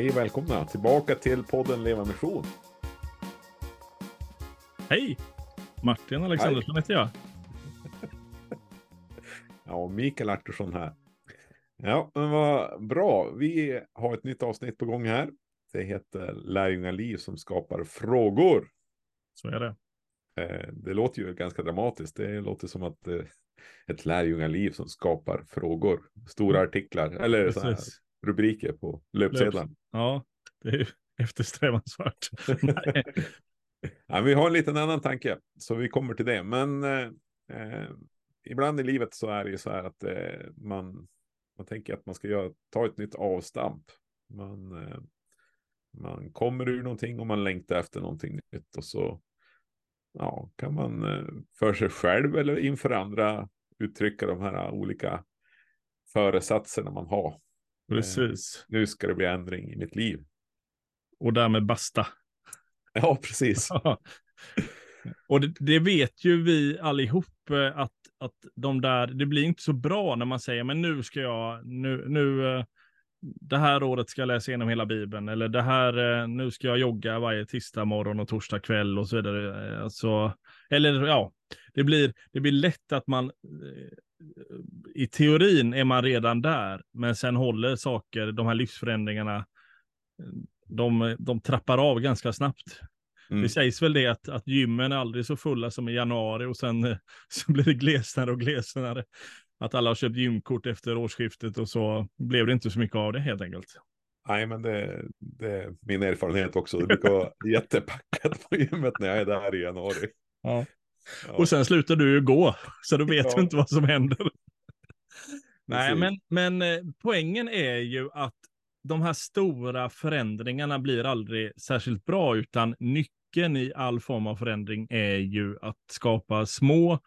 Hej välkomna tillbaka till podden Leva Mission. Hej! Martin Alexandersson heter jag. Ja, Mikael Artursson här. Ja, men vad bra. Vi har ett nytt avsnitt på gång här. Det heter Lärjungaliv som skapar frågor. Så är det. Eh, Det låter ju ganska dramatiskt. Det låter som att eh, ett lärjungaliv som skapar frågor. Stora artiklar eller så här. Rubriker på löpsedlarna. Ja, det är eftersträvansvärt. Ja, vi har en liten annan tanke, så vi kommer till det. Men eh, eh, ibland i livet så är det ju så här att eh, man, man tänker att man ska göra, ta ett nytt avstamp. Man, eh, man kommer ur någonting och man längtar efter någonting nytt och så ja, kan man eh, för sig själv eller inför andra uttrycka de här olika föresatserna man har. Precis. Nu ska det bli ändring i mitt liv. Och därmed basta. Ja, precis. Och det, det vet ju vi allihop eh, att, att de där, det blir inte så bra när man säger men nu ska jag, nu, nu eh, det här året ska jag läsa igenom hela Bibeln eller det här, eh, nu ska jag jogga varje tisdag morgon och torsdag kväll och så vidare. Eh, Alltså, eller ja, det blir, det blir lätt att man eh, i teorin är man redan där, men sen håller saker, de här livsförändringarna, de, de trappar av ganska snabbt. Mm. Det sägs väl det att, att gymmen är aldrig så fulla som i januari och sen så blir det glesnare och glesare. Att alla har köpt gymkort efter årsskiftet och så blev det inte så mycket av det helt enkelt. Nej, men det, det är min erfarenhet också. Det brukar vara jättepackat på gymmet när jag är där i januari. Ja. Ja. Och sen slutar du ju gå, så då vet Ja. du inte vad som händer. Nej, men, men eh, poängen är ju att de här stora förändringarna blir aldrig särskilt bra, utan nyckeln i all form av förändring är ju att skapa små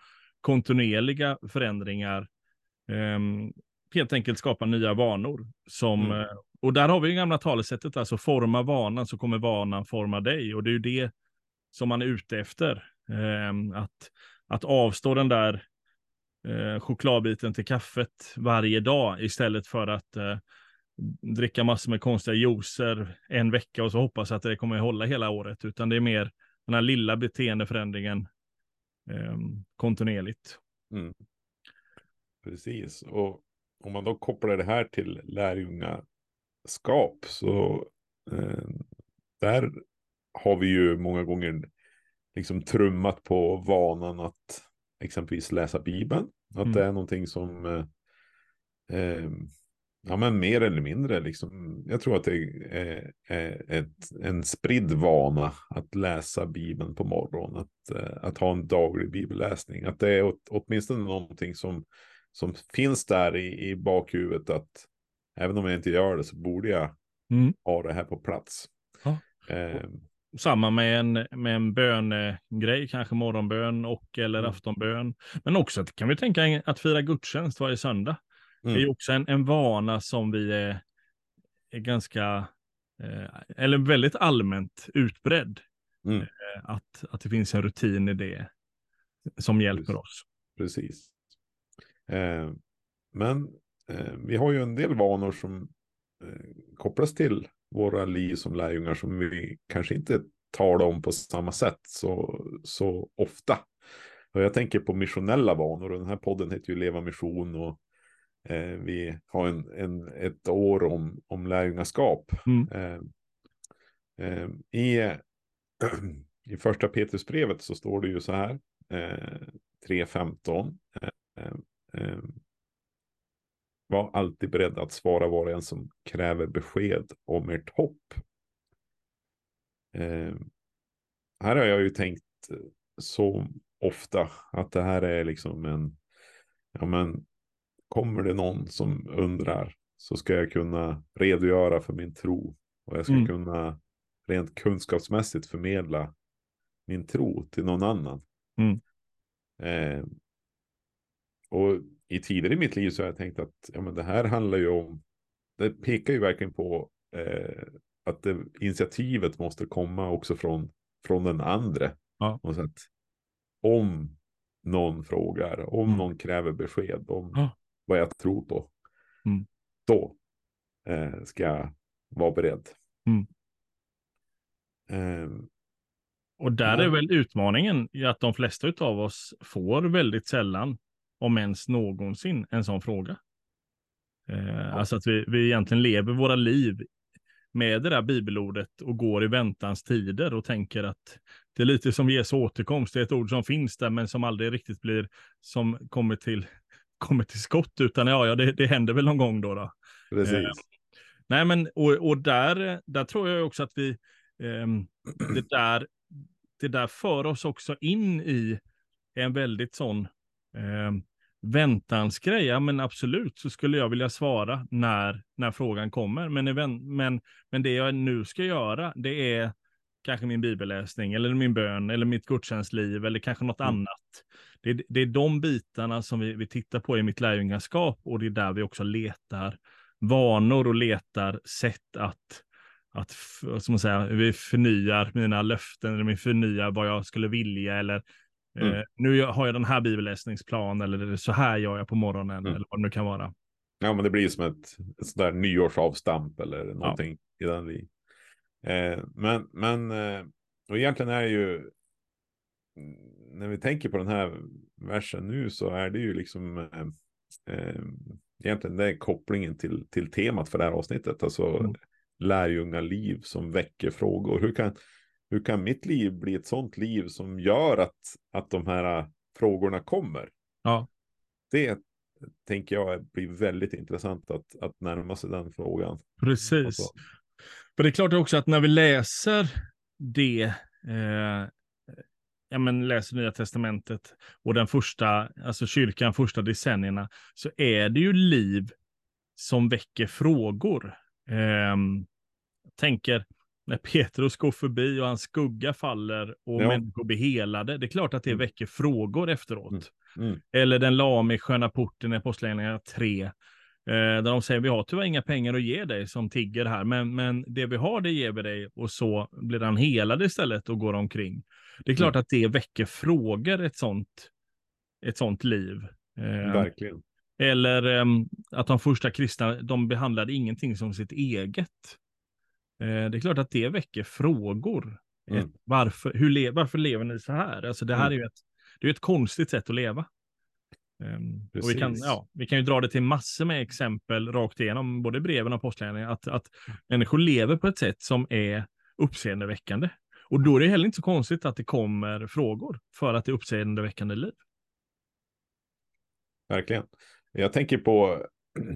kontinuerliga förändringar. Ehm, helt enkelt skapa nya vanor. Som, Mm. eh, Och där har vi ju gamla talesättet, alltså forma vanan så kommer vanan forma dig. Och det är ju det som man är ute efter. Ehm, att, att avstå den där eh, chokladbiten till kaffet varje dag istället för att eh, dricka massor med konstiga juicer en vecka och så hoppas att det kommer att hålla hela året. Utan det är mer den här lilla beteendeförändringen eh, kontinuerligt. Mm. Precis. Och om man då kopplar det här till lärjungaskap så eh, där har vi ju många gånger liksom trummat på vanan att exempelvis läsa Bibeln. Att Mm. det är någonting som eh, eh, ja, men mer eller mindre liksom. Jag tror att det är, är ett, en spridd vana att läsa Bibeln på morgonen. Att, eh, att ha en daglig bibelläsning. Att det är åt, åtminstone någonting som, som finns där i, i bakhuvudet. Att även om jag inte gör det så borde jag Mm. ha det här på plats. Ja. Eh, Samma med en, med en bönegrej, kanske morgonbön och eller Mm. aftonbön. Men också att, kan vi tänka att fira gudstjänst varje söndag. Det är mm, också en, en vana som vi är, är ganska, eh, eller väldigt allmänt utbredd. Mm. Eh, att, att det finns en rutin i det som hjälper Precis. oss. Precis. Eh, men eh, vi har ju en del vanor som eh, kopplas till våra liv som lärjungar som vi kanske inte talar om på samma sätt så, så ofta. Och jag tänker på missionella vanor och den här podden heter ju Leva Mission och eh, vi har en, en, ett år om, om lärjungaskap. Mm. Eh, eh, I i första Petrusbrevet så står det ju så här, eh, 3.15. Eh, eh, var alltid beredd att svara var och en som kräver besked om ert hopp. Eh, här har jag ju tänkt så ofta att det här är liksom en, ja men kommer det någon som undrar så ska jag kunna redogöra för min tro och jag ska Mm. kunna rent kunskapsmässigt förmedla min tro till någon annan. Mm. Eh, och i tider i mitt liv så har jag tänkt att ja, men det här handlar ju om, det pekar ju verkligen på eh, att det, initiativet måste komma också från, från den andra. Ja. Och så om någon frågar, om Mm. någon kräver besked om Ja. vad jag tror på, Mm. då eh, ska jag vara beredd. Mm. Eh, Och där Ja. är väl utmaningen i att de flesta av oss får väldigt sällan, om ens någonsin, en sån fråga. Eh, Alltså att vi, vi egentligen lever våra liv med det där bibelordet och går i väntans tider och tänker att det är lite som Jesu återkomst. Det är ett ord som finns där men som aldrig riktigt blir som kommer till, kommer till skott utan ja, ja det, det händer väl någon gång då. då. precis. Eh, Nej, men och, och där, där tror jag också att vi, ehm, det, där, det där för oss också in i en väldigt sån ehm, väntansgrej. Ja, men absolut så skulle jag vilja svara när, när frågan kommer. Men, men, men det jag nu ska göra, det är kanske min bibelläsning eller min bön eller mitt gudstjänstliv eller kanske något Mm. annat. Det, är- det är de bitarna som vi, vi tittar på i mitt lärjungaskap och det är där vi också letar vanor och letar sätt att, att ska man säga, vi förnyar mina löften, eller vi förnyar vad jag skulle vilja, eller eh, Mm. nu har jag den här bibelläsningsplan, eller så här gör jag på morgonen, Mm. eller vad det nu kan vara. Ja, men det blir som ett, ett sådär nyårsavstamp eller någonting i den. Eh, men, men, eh, och egentligen är det ju, mm, när vi tänker på den här versen nu så är det ju liksom, eh, eh, egentligen det är kopplingen till, till temat för det här avsnittet, alltså Mm. lärjungaliv som väcker frågor. Hur kan, hur kan mitt liv bli ett sånt liv som gör att, att de här eh, frågorna kommer? Ja. Det tänker jag blir väldigt intressant att, att närma sig den frågan. Precis. Och så. För det är klart också att när vi läser det, eh, ja men läser Nya Testamentet och den första, alltså kyrkan första decennierna, så är det ju liv som väcker frågor. Eh, tänker när Petrus går förbi och hans skugga faller och Ja. människor blir helade. Det är klart att det Mm. väcker frågor efteråt. Mm. Eller den lame i sköna porten i Apostlagärningarna 3. Eh, där de säger vi har tyvärr inga pengar att ge dig som tigger här, men, men det vi har det ger vi dig och så blir han helad istället och går omkring. Det är klart Mm. att det väcker frågor, ett sånt, ett sånt liv. Eh, Verkligen. eller ehm, att de första kristna, de behandlade ingenting som sitt eget. Eh, det är klart att det väcker frågor. Mm. Ett, varför, hur le, varför lever ni så här? Alltså det här Mm. är ju ett, det är ett konstigt sätt att leva. Ehm, och vi, kan, ja, vi kan ju dra det till massor med exempel rakt igenom, både breven och apostlagärningarna, att, att människor lever på ett sätt som är uppseendeväckande. Och då är det heller inte så konstigt att det kommer frågor, för att det är uppseendeväckande liv. Verkligen. Jag tänker på,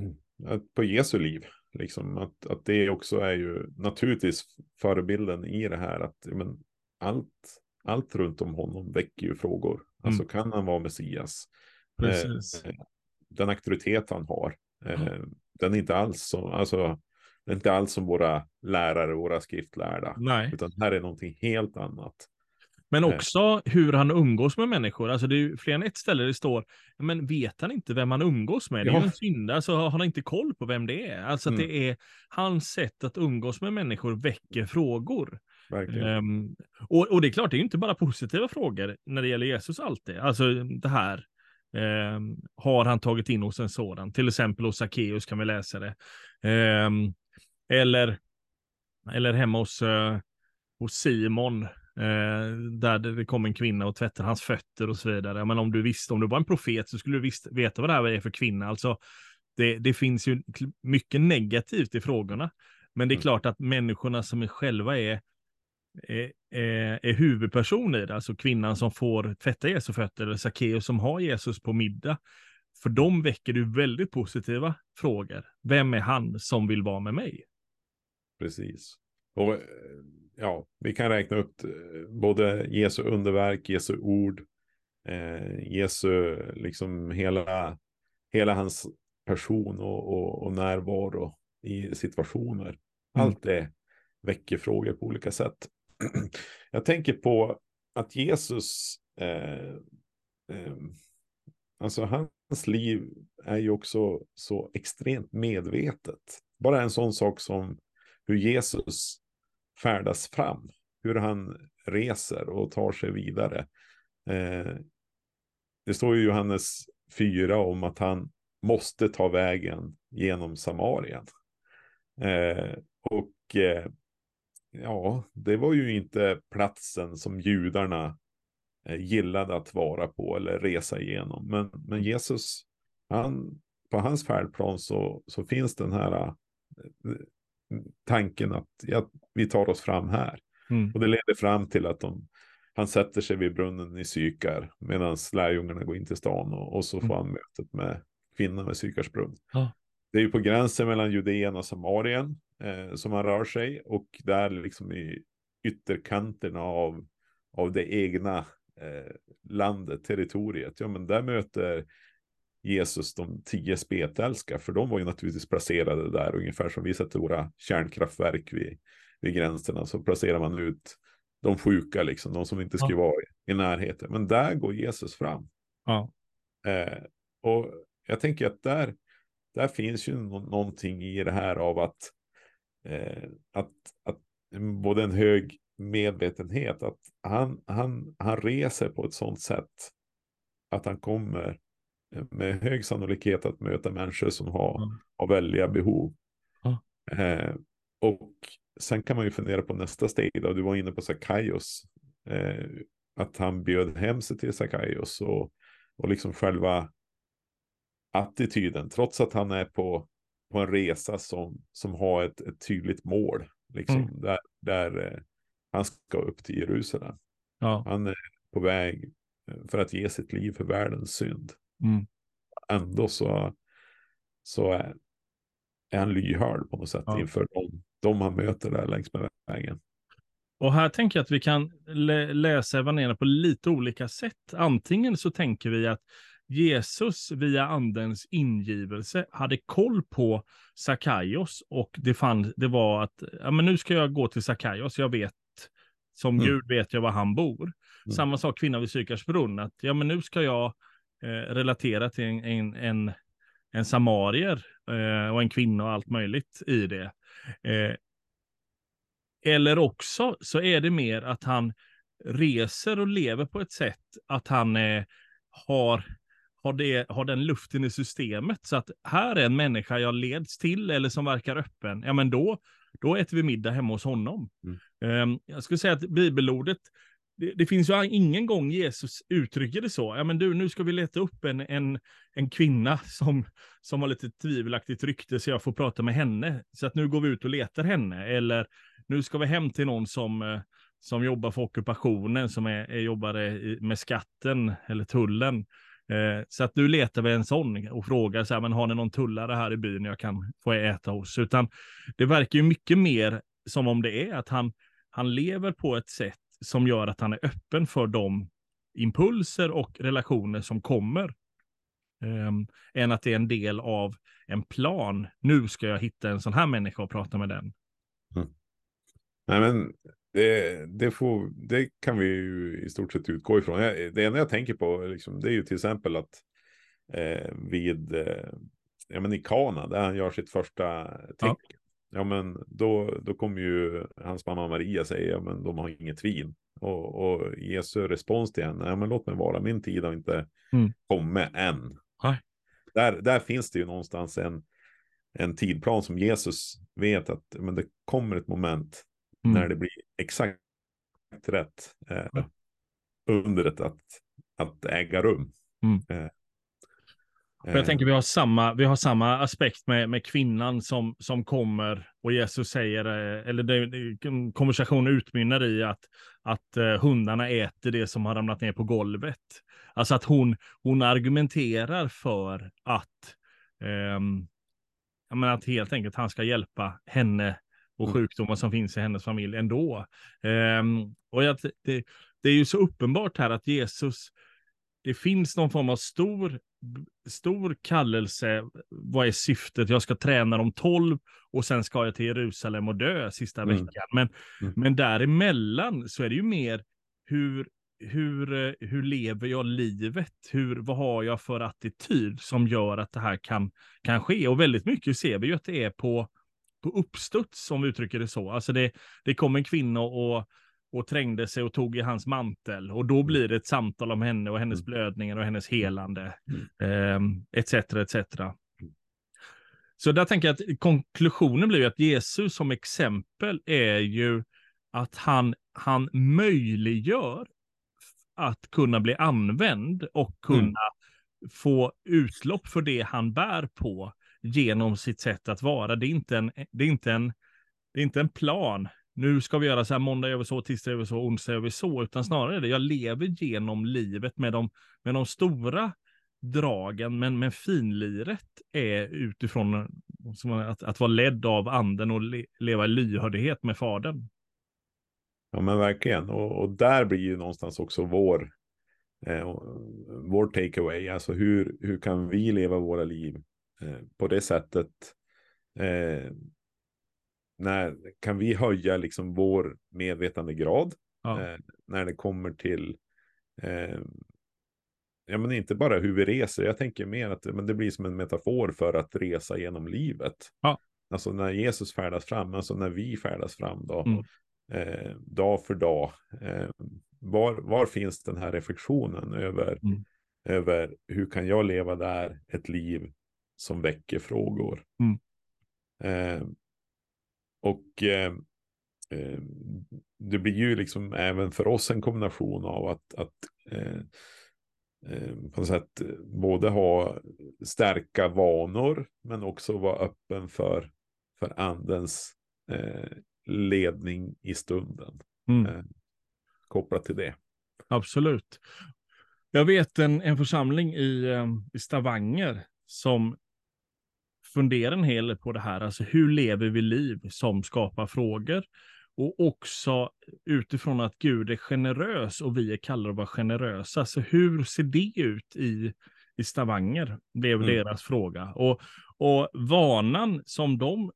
på Jesu liv. Liksom, att, att det också är ju naturligtvis förebilden i det här. Att men, allt, allt runt om honom väcker ju frågor. Alltså kan han vara Messias? Precis. Eh, den auktoritet han har. Eh, den är inte alls som, alltså, inte alls som våra lärare, våra skriftlärda. Nej. Utan här är någonting helt annat. Men också hur han umgås med människor. Alltså det är fler än ett ställe det står, men vet han inte vem han umgås med? Det är Ja. en syndare, så har han inte koll på vem det är. Alltså Mm. det är hans sätt att umgås med människor väcker frågor. Ehm, och, och det är klart, det är ju inte bara positiva frågor när det gäller Jesus alltid. Alltså det här, ehm, har han tagit in hos en sådan? Till exempel hos Sackeus kan vi läsa det. Ehm, eller, eller hemma hos, eh, hos Simon, där det kom en kvinna och tvättade hans fötter och så vidare. Men om du visste, om du var en profet så skulle du visst, veta vad det här är för kvinna. Alltså, det, det finns ju mycket negativt i frågorna. Men det är Mm. klart att människorna som är själva är, är, är, är huvudperson i det, alltså kvinnan som får tvätta Jesu fötter, eller Sackeus som har Jesus på middag. För dem väcker du väldigt positiva frågor. Vem är han som vill vara med mig? Precis. Och eh, ja, vi kan räkna upp eh, både Jesu underverk, Jesu ord, eh, Jesu, liksom hela, hela hans person och, och, och närvaro i situationer. Allt det väcker frågor på olika sätt. Jag tänker på att Jesus, eh, eh, alltså hans liv är ju också så extremt medvetet. Bara en sån sak som hur Jesus färdas fram, hur han reser och tar sig vidare. Eh, det står i Johannes 4 om att han måste ta vägen genom Samarien. Eh, och eh, ja, det var ju inte platsen som judarna eh, gillade att vara på eller resa igenom. Men, men Jesus, han, på hans färdplan så, så finns den här eh, tanken att jag vi tar oss fram här. Mm. Och det leder fram till att de, han sätter sig vid brunnen i Sykar medan lärjungarna går in till stan och, och så får Mm. han mötet med kvinnan med Sykars brunn. Ja. Det är ju på gränsen mellan Judeen och Samarien eh, som han rör sig och där liksom i ytterkanterna av, av det egna eh, landet, territoriet. Ja, men där möter Jesus de tio spetälska, för de var ju naturligtvis placerade där, ungefär som vi sätter våra kärnkraftverk vid, vid gränserna, så placerar man ut de sjuka, liksom, de som inte skulle Ja. vara i, i närheten. Men där går Jesus fram. Ja. Eh, och jag tänker att där, där finns ju nå- någonting i det här av att, eh, att, att både en hög medvetenhet, att han, han, han reser på ett sådant sätt att han kommer med hög sannolikhet att möta människor som har, har väldiga behov. Ja. Eh, och sen kan man ju fundera på nästa steg, då. du var inne på Sakaios, eh, att han bjöd hem sig till Sakaios och, och liksom själva attityden, trots att han är på, på en resa som, som har ett, ett tydligt mål, liksom, Mm. där, där eh, han ska upp till Jerusalem. Ja. Han är på väg eh, för att ge sitt liv för världens synd. Mm. Ändå så, så är, är han lyhörd på något sätt Ja. inför de, de han möter där längs med vägen. Och här tänker jag att vi kan lä läsa evangelierna på lite olika sätt. Antingen så tänker vi att Jesus via andens ingivelse hade koll på Sakaios och det, fann, det var att ja, men nu ska jag gå till Sakaios, jag vet som Mm. Gud vet jag var han bor. Mm. Samma sak kvinnan vid Sykars brunn, att ja men nu ska jag eh, relatera till en, en, en, en samarier eh, och en kvinna och allt möjligt i det. Eh, eller också så är det mer att han reser och lever på ett sätt att han eh, har, har, det, har den luften i systemet. Så att här är en människa jag leds till eller som verkar öppen. Ja, men då, då äter vi middag hemma hos honom. Eh, jag skulle säga att bibelordet, det, det finns ju ingen gång Jesus uttrycker det så. Ja, men du, nu ska vi leta upp en, en, en kvinna som, som har lite tvivelaktigt rykte så jag får prata med henne. Så att nu går vi ut och letar henne. Eller nu ska vi hem till någon som, eh, som jobbar för ockupationen, som är, är jobbare med skatten eller tullen. Eh, så att nu letar vi en sån och frågar så här, men har ni någon tullare här i byn jag kan få äta hos? Utan det verkar ju mycket mer som om det är att han, han lever på ett sätt som gör att han är öppen för de impulser och relationer som kommer. Ehm, än att det är en del av en plan. Nu ska jag hitta en sån här människa och prata med den. Nej, men det, det, får, det kan vi ju i stort sett utgå ifrån. Jag, det enda jag tänker på liksom, det är ju till exempel att eh, vid eh, ja, men i Kana, där han gör sitt första tecken. Ja. Men då, då kommer ju hans mamma Maria säga, ja, men de har inget vin. Och, och Jesu respons till henne, ja, men låt mig vara, min tid har inte Mm. kommit än. Nej. Där, där finns det ju någonstans en, en tidplan som Jesus vet att men det kommer ett moment Mm. när det blir exakt rätt eh, Ja. undret att, att äga rum. Mm. Eh, För jag eh, tänker vi har samma, vi har samma aspekt med, med kvinnan som, som kommer och Jesus säger, eh, eller det, konversationen utmynnar i att, att eh, hundarna äter det som har ramlat ner på golvet. Alltså att hon, hon argumenterar för att, menar att helt enkelt han ska hjälpa henne och Mm. sjukdomar som finns i hennes familj ändå. Ehm, och jag, det, det är ju så uppenbart här att Jesus, det finns någon form av stor, stor kallelse. Vad är syftet? Jag ska träna de tolv och sen ska jag till Jerusalem och dö sista Mm. veckan. Men, Mm. men däremellan så är det ju mer hur, hur, eh, hur lever jag livet? Hur, vad har jag för attityd som gör att det här kan, kan ske? Och väldigt mycket ser vi ju att det är på, på uppstuds, om vi uttrycker det så. Alltså det, det kom en kvinna och, och trängde sig och tog i hans mantel. Och då blir det ett samtal om henne och hennes Mm. blödningar och hennes helande. Mm. Eh, etc, etc. Så där tänker jag att konklusionen blir ju att Jesus som exempel är ju att han, han möjliggör att kunna bli använd och kunna mm. få utlopp för det han bär på genom sitt sätt att vara. Det är inte en, det är inte en, det är inte en plan. Nu ska vi göra så här, måndag gör vi så, tisdag gör vi så, onsdag gör vi så, utan snarare det. Jag lever genom livet med de, med de stora dragen, men, men finliret är utifrån att, att vara ledd av anden och le, leva i lyhördhet med fadern. Ja men verkligen, och, och där blir ju någonstans också vår, eh, vår takeaway, alltså hur, hur kan vi leva våra liv eh, på det sättet eh, när kan vi höja liksom vår medvetandegrad ja. eh, när det kommer till eh, ja, men inte bara hur vi reser. Jag tänker mer att men det blir som en metafor för att resa genom livet. Ja. Alltså när Jesus färdas fram, alltså när vi färdas fram då, mm. eh, dag för dag. Eh, var, var finns den här reflektionen över, mm. över hur kan jag leva där ett liv som väcker frågor? Mm. Eh, och eh, eh, det blir ju liksom även för oss en kombination av att, att eh, eh, på något sätt både ha stärka vanor men också vara öppen för, för andens eh, ledning i stunden. Mm. Eh, kopplat till det. Absolut. Jag vet en, en församling i, i Stavanger som fundera en hel del på det här, alltså hur lever vi liv som skapar frågor? Och också utifrån att Gud är generös och vi är kallade att vara generösa. Så hur ser det ut i, i Stavanger? Blev mm. deras fråga. Och, och vanan som de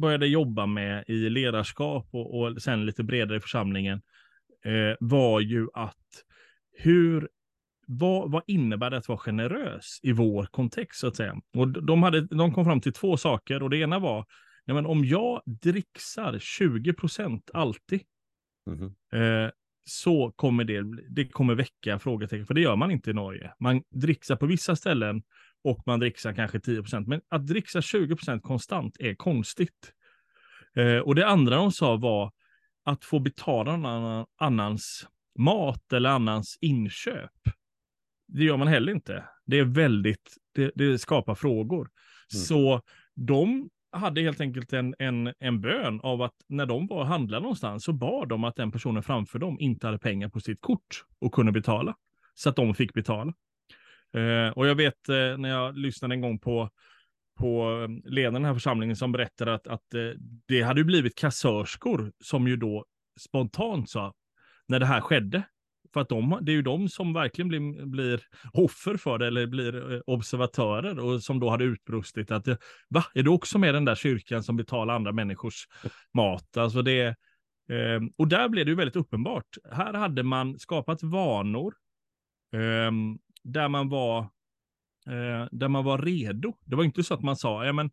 började jobba med i ledarskap och, och sen lite bredare i församlingen eh, var ju att hur vad, vad innebär det att vara generös i vår kontext så att säga? Och de, hade, de kom fram till två saker och det ena var, ja, men om jag dricksar 20 procent alltid, mm -hmm. eh, så kommer det, det kommer väcka frågetecken, för det gör man inte i Norge. Man dricksar på vissa ställen och man dricksar kanske 10 procent, men att dricksa 20 procent konstant är konstigt. Eh, och det andra de sa var att få betala någon annans mat eller annans inköp det gör man heller inte. Det är väldigt, det, det skapar frågor. Mm. Så de hade helt enkelt en, en, en bön av att när de var och handlade någonstans så bad de att den personen framför dem inte hade pengar på sitt kort och kunde betala. Så att de fick betala. Eh, och jag vet eh, när jag lyssnade en gång på, på eh, ledaren i den här församlingen som berättade att, att eh, det hade blivit kassörskor som ju då spontant sa när det här skedde för att de, det är ju de som verkligen blir, blir offer för det, eller blir eh, observatörer, och som då hade utbrustit att, va, är du också med den där kyrkan som betalar andra människors mat? Alltså det, eh, och där blev det ju väldigt uppenbart. Här hade man skapat vanor, eh, där man var eh, där man var redo. Det var inte så att man sa, ja men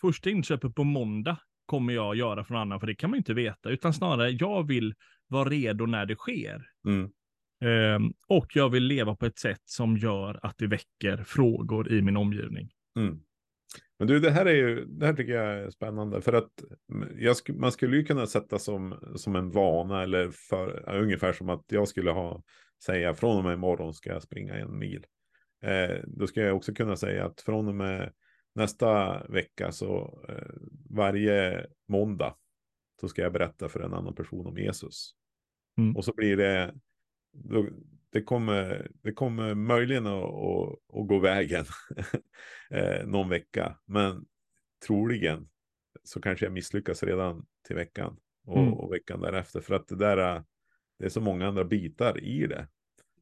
första inköpet på måndag kommer jag göra från annan, för det kan man inte veta, utan snarare jag vill vara redo när det sker. Mm. Ehm, och jag vill leva på ett sätt som gör att det väcker frågor i min omgivning. Mm. Men du, det här är ju, det här tycker jag är spännande för att jag, man skulle ju kunna sätta som, som en vana eller för, ungefär som att jag skulle ha, säga från och med imorgon ska jag springa en mil. Eh, då ska jag också kunna säga att från och med nästa vecka så eh, varje måndag så ska jag berätta för en annan person om Jesus. Mm. Och så blir det det, kommer, det kommer möjligen att, att, att gå vägen eh, någon vecka. Men troligen så kanske jag misslyckas redan till veckan och, mm. och veckan därefter. För att det där det är så många andra bitar i det.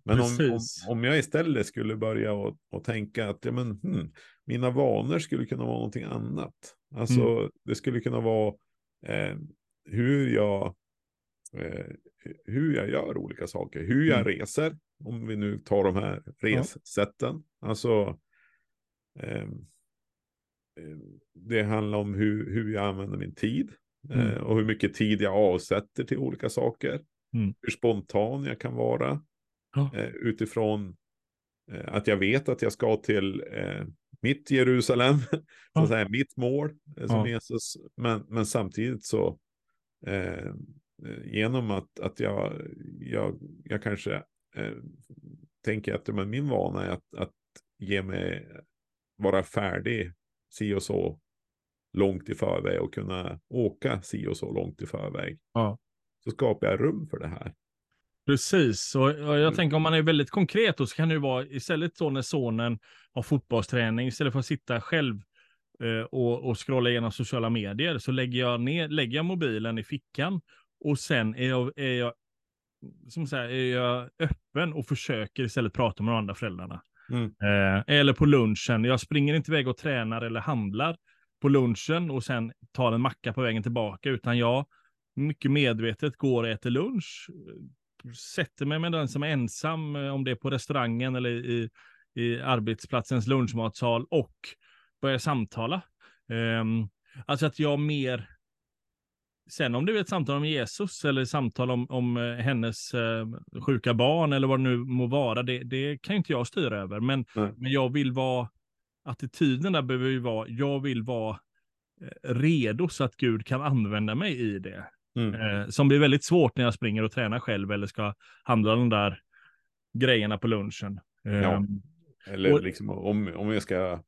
Men om, om, om, jag istället skulle börja och, och tänka att ja, men, hmm, mina vanor skulle kunna vara någonting annat. Alltså mm. det skulle kunna vara eh, hur jag eh, hur jag gör olika saker, hur jag mm. reser, om vi nu tar de här ressätten. Ja. Alltså, eh, det handlar om hur, hur jag använder min tid mm. eh, och hur mycket tid jag avsätter till olika saker. Mm. Hur spontan jag kan vara ja. eh, utifrån eh, att jag vet att jag ska till eh, mitt Jerusalem, ja. så att säga, mitt mål eh, som Jesus. Men, men samtidigt så genom att, att jag, jag, jag kanske eh, tänker att men min vana är att, att ge mig, vara färdig si och så långt i förväg och kunna åka si och så långt i förväg. Ja. Så skapar jag rum för det här. Precis, och jag Mm. tänker om man är väldigt konkret då så kan det ju vara istället så när sonen har fotbollsträning, istället för att sitta själv eh, och, och scrolla igenom sociala medier, så lägger jag, ner, lägger jag mobilen i fickan och sen är jag, är jag, som säger, är jag öppen och försöker istället prata med de andra föräldrarna. Mm. Eh, eller på lunchen, jag springer inte iväg och tränar eller handlar på lunchen och sen tar en macka på vägen tillbaka, utan jag mycket medvetet går och äter lunch, sätter mig med den som är ensam, eh, om det är på restaurangen eller i, i arbetsplatsens lunchmatsal och börjar samtala. Um, alltså att jag mer, sen om det är ett samtal om Jesus eller samtal om, om eh, hennes eh, sjuka barn eller vad det nu må vara, det, det kan inte jag styra över. Men, Nej. men jag vill vara, attityden där behöver ju vara, jag vill vara eh, redo så att Gud kan använda mig i det. Mm. Eh, som blir väldigt svårt när jag springer och tränar själv eller ska handla de där grejerna på lunchen. Eh, Ja. Eller Och- liksom om, om jag ska,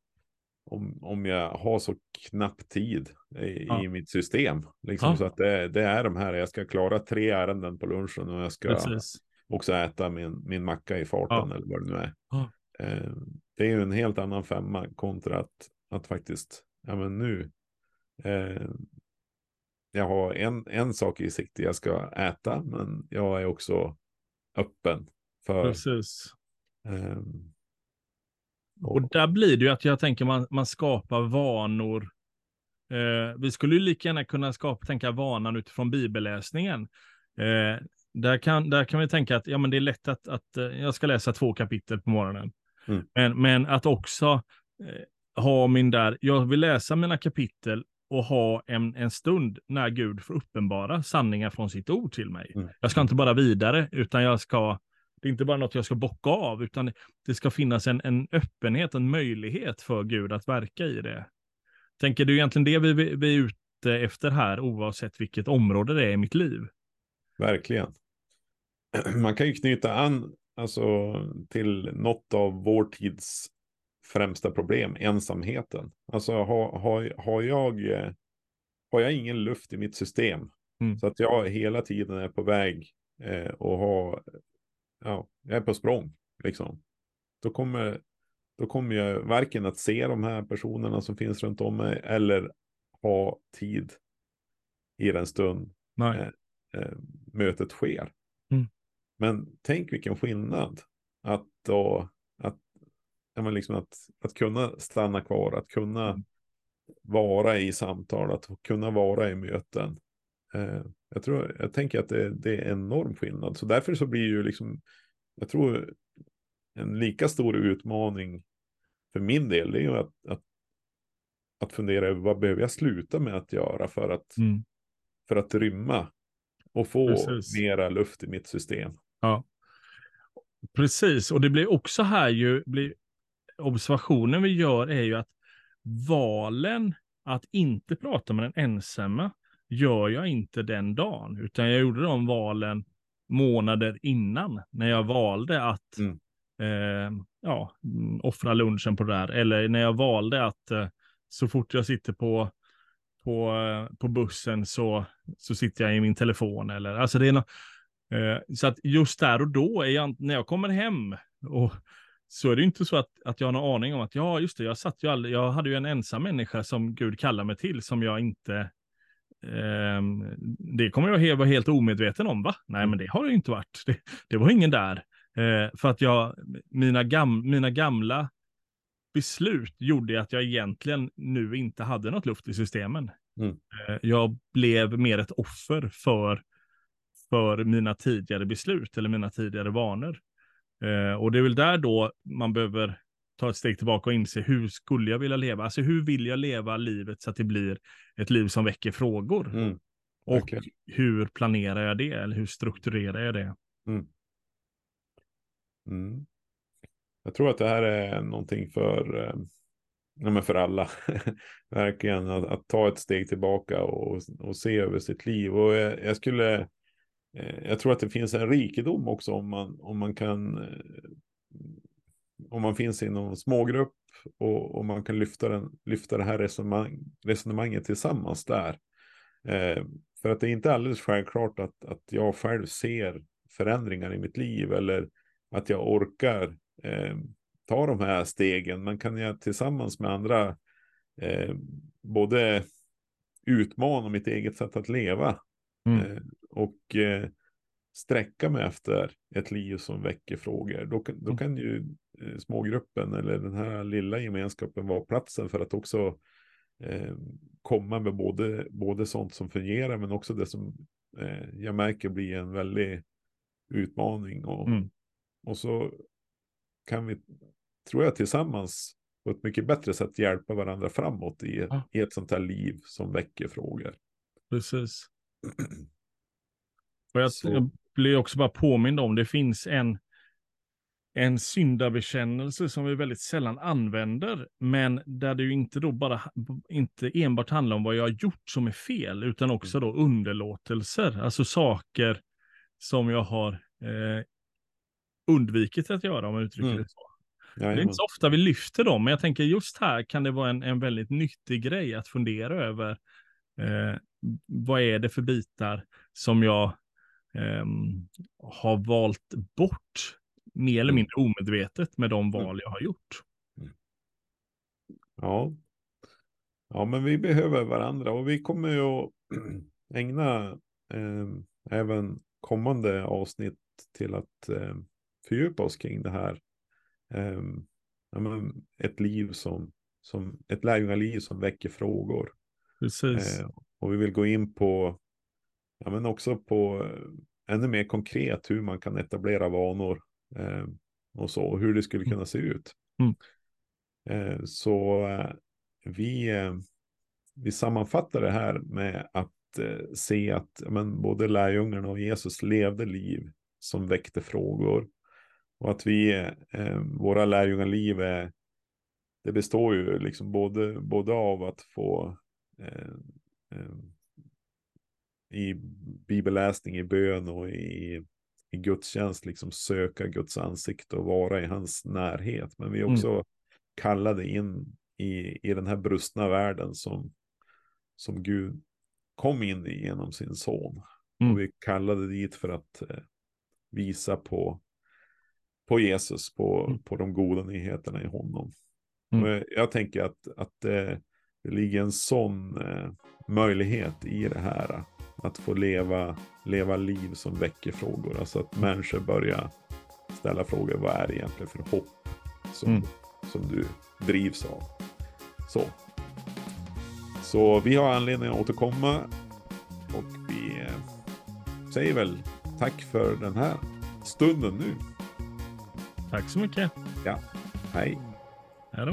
om, om jag har så knapp tid i, Ja. i mitt system. Liksom Ja. så att det, det är de här, jag ska klara tre ärenden på lunchen och jag ska Precis. också äta min, min macka i farten Ja. eller vad det nu är. Eh, det är ju en helt annan femma kontra att, att faktiskt, ja men nu, eh, jag har en, en sak i sikte jag ska äta, men jag är också öppen för, Precis. ehm, Och där blir det ju att jag tänker man, man skapar vanor. Eh, vi skulle ju lika gärna kunna skapa, tänka vanan utifrån bibelläsningen. Eh, där, kan, där kan vi tänka att ja, men det är lätt att, att eh, jag ska läsa två kapitel på morgonen. Mm. Men, men att också eh, ha min där, jag vill läsa mina kapitel och ha en, en stund när Gud får uppenbara sanningar från sitt ord till mig. Mm. Jag ska inte bara vidare, utan jag ska, det är inte bara något jag ska bocka av, utan det ska finnas en, en öppenhet, en möjlighet för Gud att verka i det. Tänker du egentligen det vi, vi vi är ute efter här, oavsett vilket område det är i mitt liv? Verkligen. Man kan ju knyta an alltså, till något av vår tids främsta problem, ensamheten. Alltså har, har, har, jag, eh, har jag ingen luft i mitt system Mm. så att jag hela tiden är på väg eh, och har, ja, jag är på språng liksom. Då kommer, då kommer jag varken att se de här personerna som finns runt om mig eller ha tid i den stund. Eh, eh, mötet sker. Mm. Men tänk vilken skillnad att då, att, ja, liksom att, att kunna stanna kvar, att kunna Mm. vara i samtal, att kunna vara i möten. Eh, jag, tror, jag tänker att det, det är en enorm skillnad. Så därför så blir ju liksom, jag tror en lika stor utmaning för min del, det är ju att, att, att fundera över vad behöver jag sluta med att göra för att Mm. för att rymma och få Precis. mera luft i mitt system. Ja. Precis, och det blir också här ju, blir, observationen vi gör är ju att valen att inte prata med den ensamma gör jag inte den dagen, utan jag gjorde de valen månader innan, när jag valde att Mm. eh, ja, offra lunchen på det där, eller när jag valde att eh, så fort jag sitter på på, eh, på bussen så, så sitter jag i min telefon. Eller, alltså det är nå- eh, så att just där och då, jag, när jag kommer hem, och, så är det inte så att, att jag har någon aning om att ja, just det, jag, satt ju aldrig, jag hade ju en ensam människa som Gud kallar mig till, som jag inte det kommer jag vara helt omedveten om, va? Nej, men det har det inte varit. Det, det var ingen där. Eh, för att jag, mina, gam, mina gamla beslut gjorde att jag egentligen nu inte hade något luft i systemen. Mm. Eh, Jag blev mer ett offer för, för mina tidigare beslut eller mina tidigare vanor. Eh, Och det är väl där då man behöver ta ett steg tillbaka och inse hur skulle jag vilja leva? Alltså hur vill jag leva livet så att det blir ett liv som väcker frågor? Mm. Och verkligen. hur planerar jag det? Eller hur strukturerar jag det? Mm. Jag tror att det här är någonting för, eh, ja, men för alla. Verkligen att, att ta ett steg tillbaka och, och se över sitt liv. Och jag, jag skulle eh, jag tror att det finns en rikedom också om man, om man kan, eh, om man finns i någon smågrupp och, och man kan lyfta, den, lyfta det här resonemang, resonemanget tillsammans där. Eh, för att det är inte alldeles självklart att, att jag själv ser förändringar i mitt liv eller att jag orkar eh, ta de här stegen. Man kan ju tillsammans med andra eh, både utmana mitt eget sätt att leva mm. eh, och eh, sträcka mig efter ett liv som väcker frågor. Då, då mm. kan ju eh, smågruppen eller den här lilla gemenskapen vara platsen för att också eh, komma med både, både sånt som fungerar men också det som eh, jag märker blir en väldig utmaning. Och, mm. och så kan vi, tror jag, tillsammans på ett mycket bättre sätt hjälpa varandra framåt i, ja. i ett sånt här liv som väcker frågor. Precis. Och jag, jag blir också bara påmind om, det finns en, en syndabekännelse som vi väldigt sällan använder, men där det ju inte då bara, inte enbart handlar om vad jag har gjort som är fel, utan också då underlåtelser, alltså saker som jag har eh, undvikit att göra, om jag uttrycker mm. det så. Det är inte så ofta vi lyfter dem, men jag tänker just här kan det vara en, en väldigt nyttig grej att fundera över. Eh, vad är det för bitar som jag eh, har valt bort mer eller mm. mindre omedvetet med de mm. val jag har gjort. Mm. Ja. ja, men vi behöver varandra och vi kommer ju att ägna eh, även kommande avsnitt till att eh, fördjupa oss kring det här. Eh, ett liv som, som ett lärjungaliv som väcker frågor. Precis. Eh, och vi vill gå in på, ja men också på eh, ännu mer konkret hur man kan etablera vanor eh, och så, hur det skulle kunna se ut. Mm. Eh, så eh, vi, eh, vi sammanfattar det här med att se att men, både lärjungarna och Jesus levde liv som väckte frågor. Och att vi, våra lärjungaliv är, det består ju liksom både, både av att få i bibelläsning, i bön och i i gudstjänst liksom söka Guds ansikte och vara i hans närhet. Men vi är mm. också mm. kallade in i, i den här brustna världen som, som Gud kom in i genom sin son. Mm. Och vi kallade dit för att eh, visa på, på Jesus, på, mm. på de goda nyheterna i honom. Mm. Jag, jag, tänker att, att eh, det ligger en sån eh, möjlighet i det här att få leva, leva liv som väcker frågor. Alltså att människor börjar ställa frågor. Vad är det egentligen för hopp som, mm. som du drivs av? Så. Så vi har anledning att återkomma. Och vi eh, säger väl tack för den här stunden nu. Tack så mycket. Ja, hej. Hej då.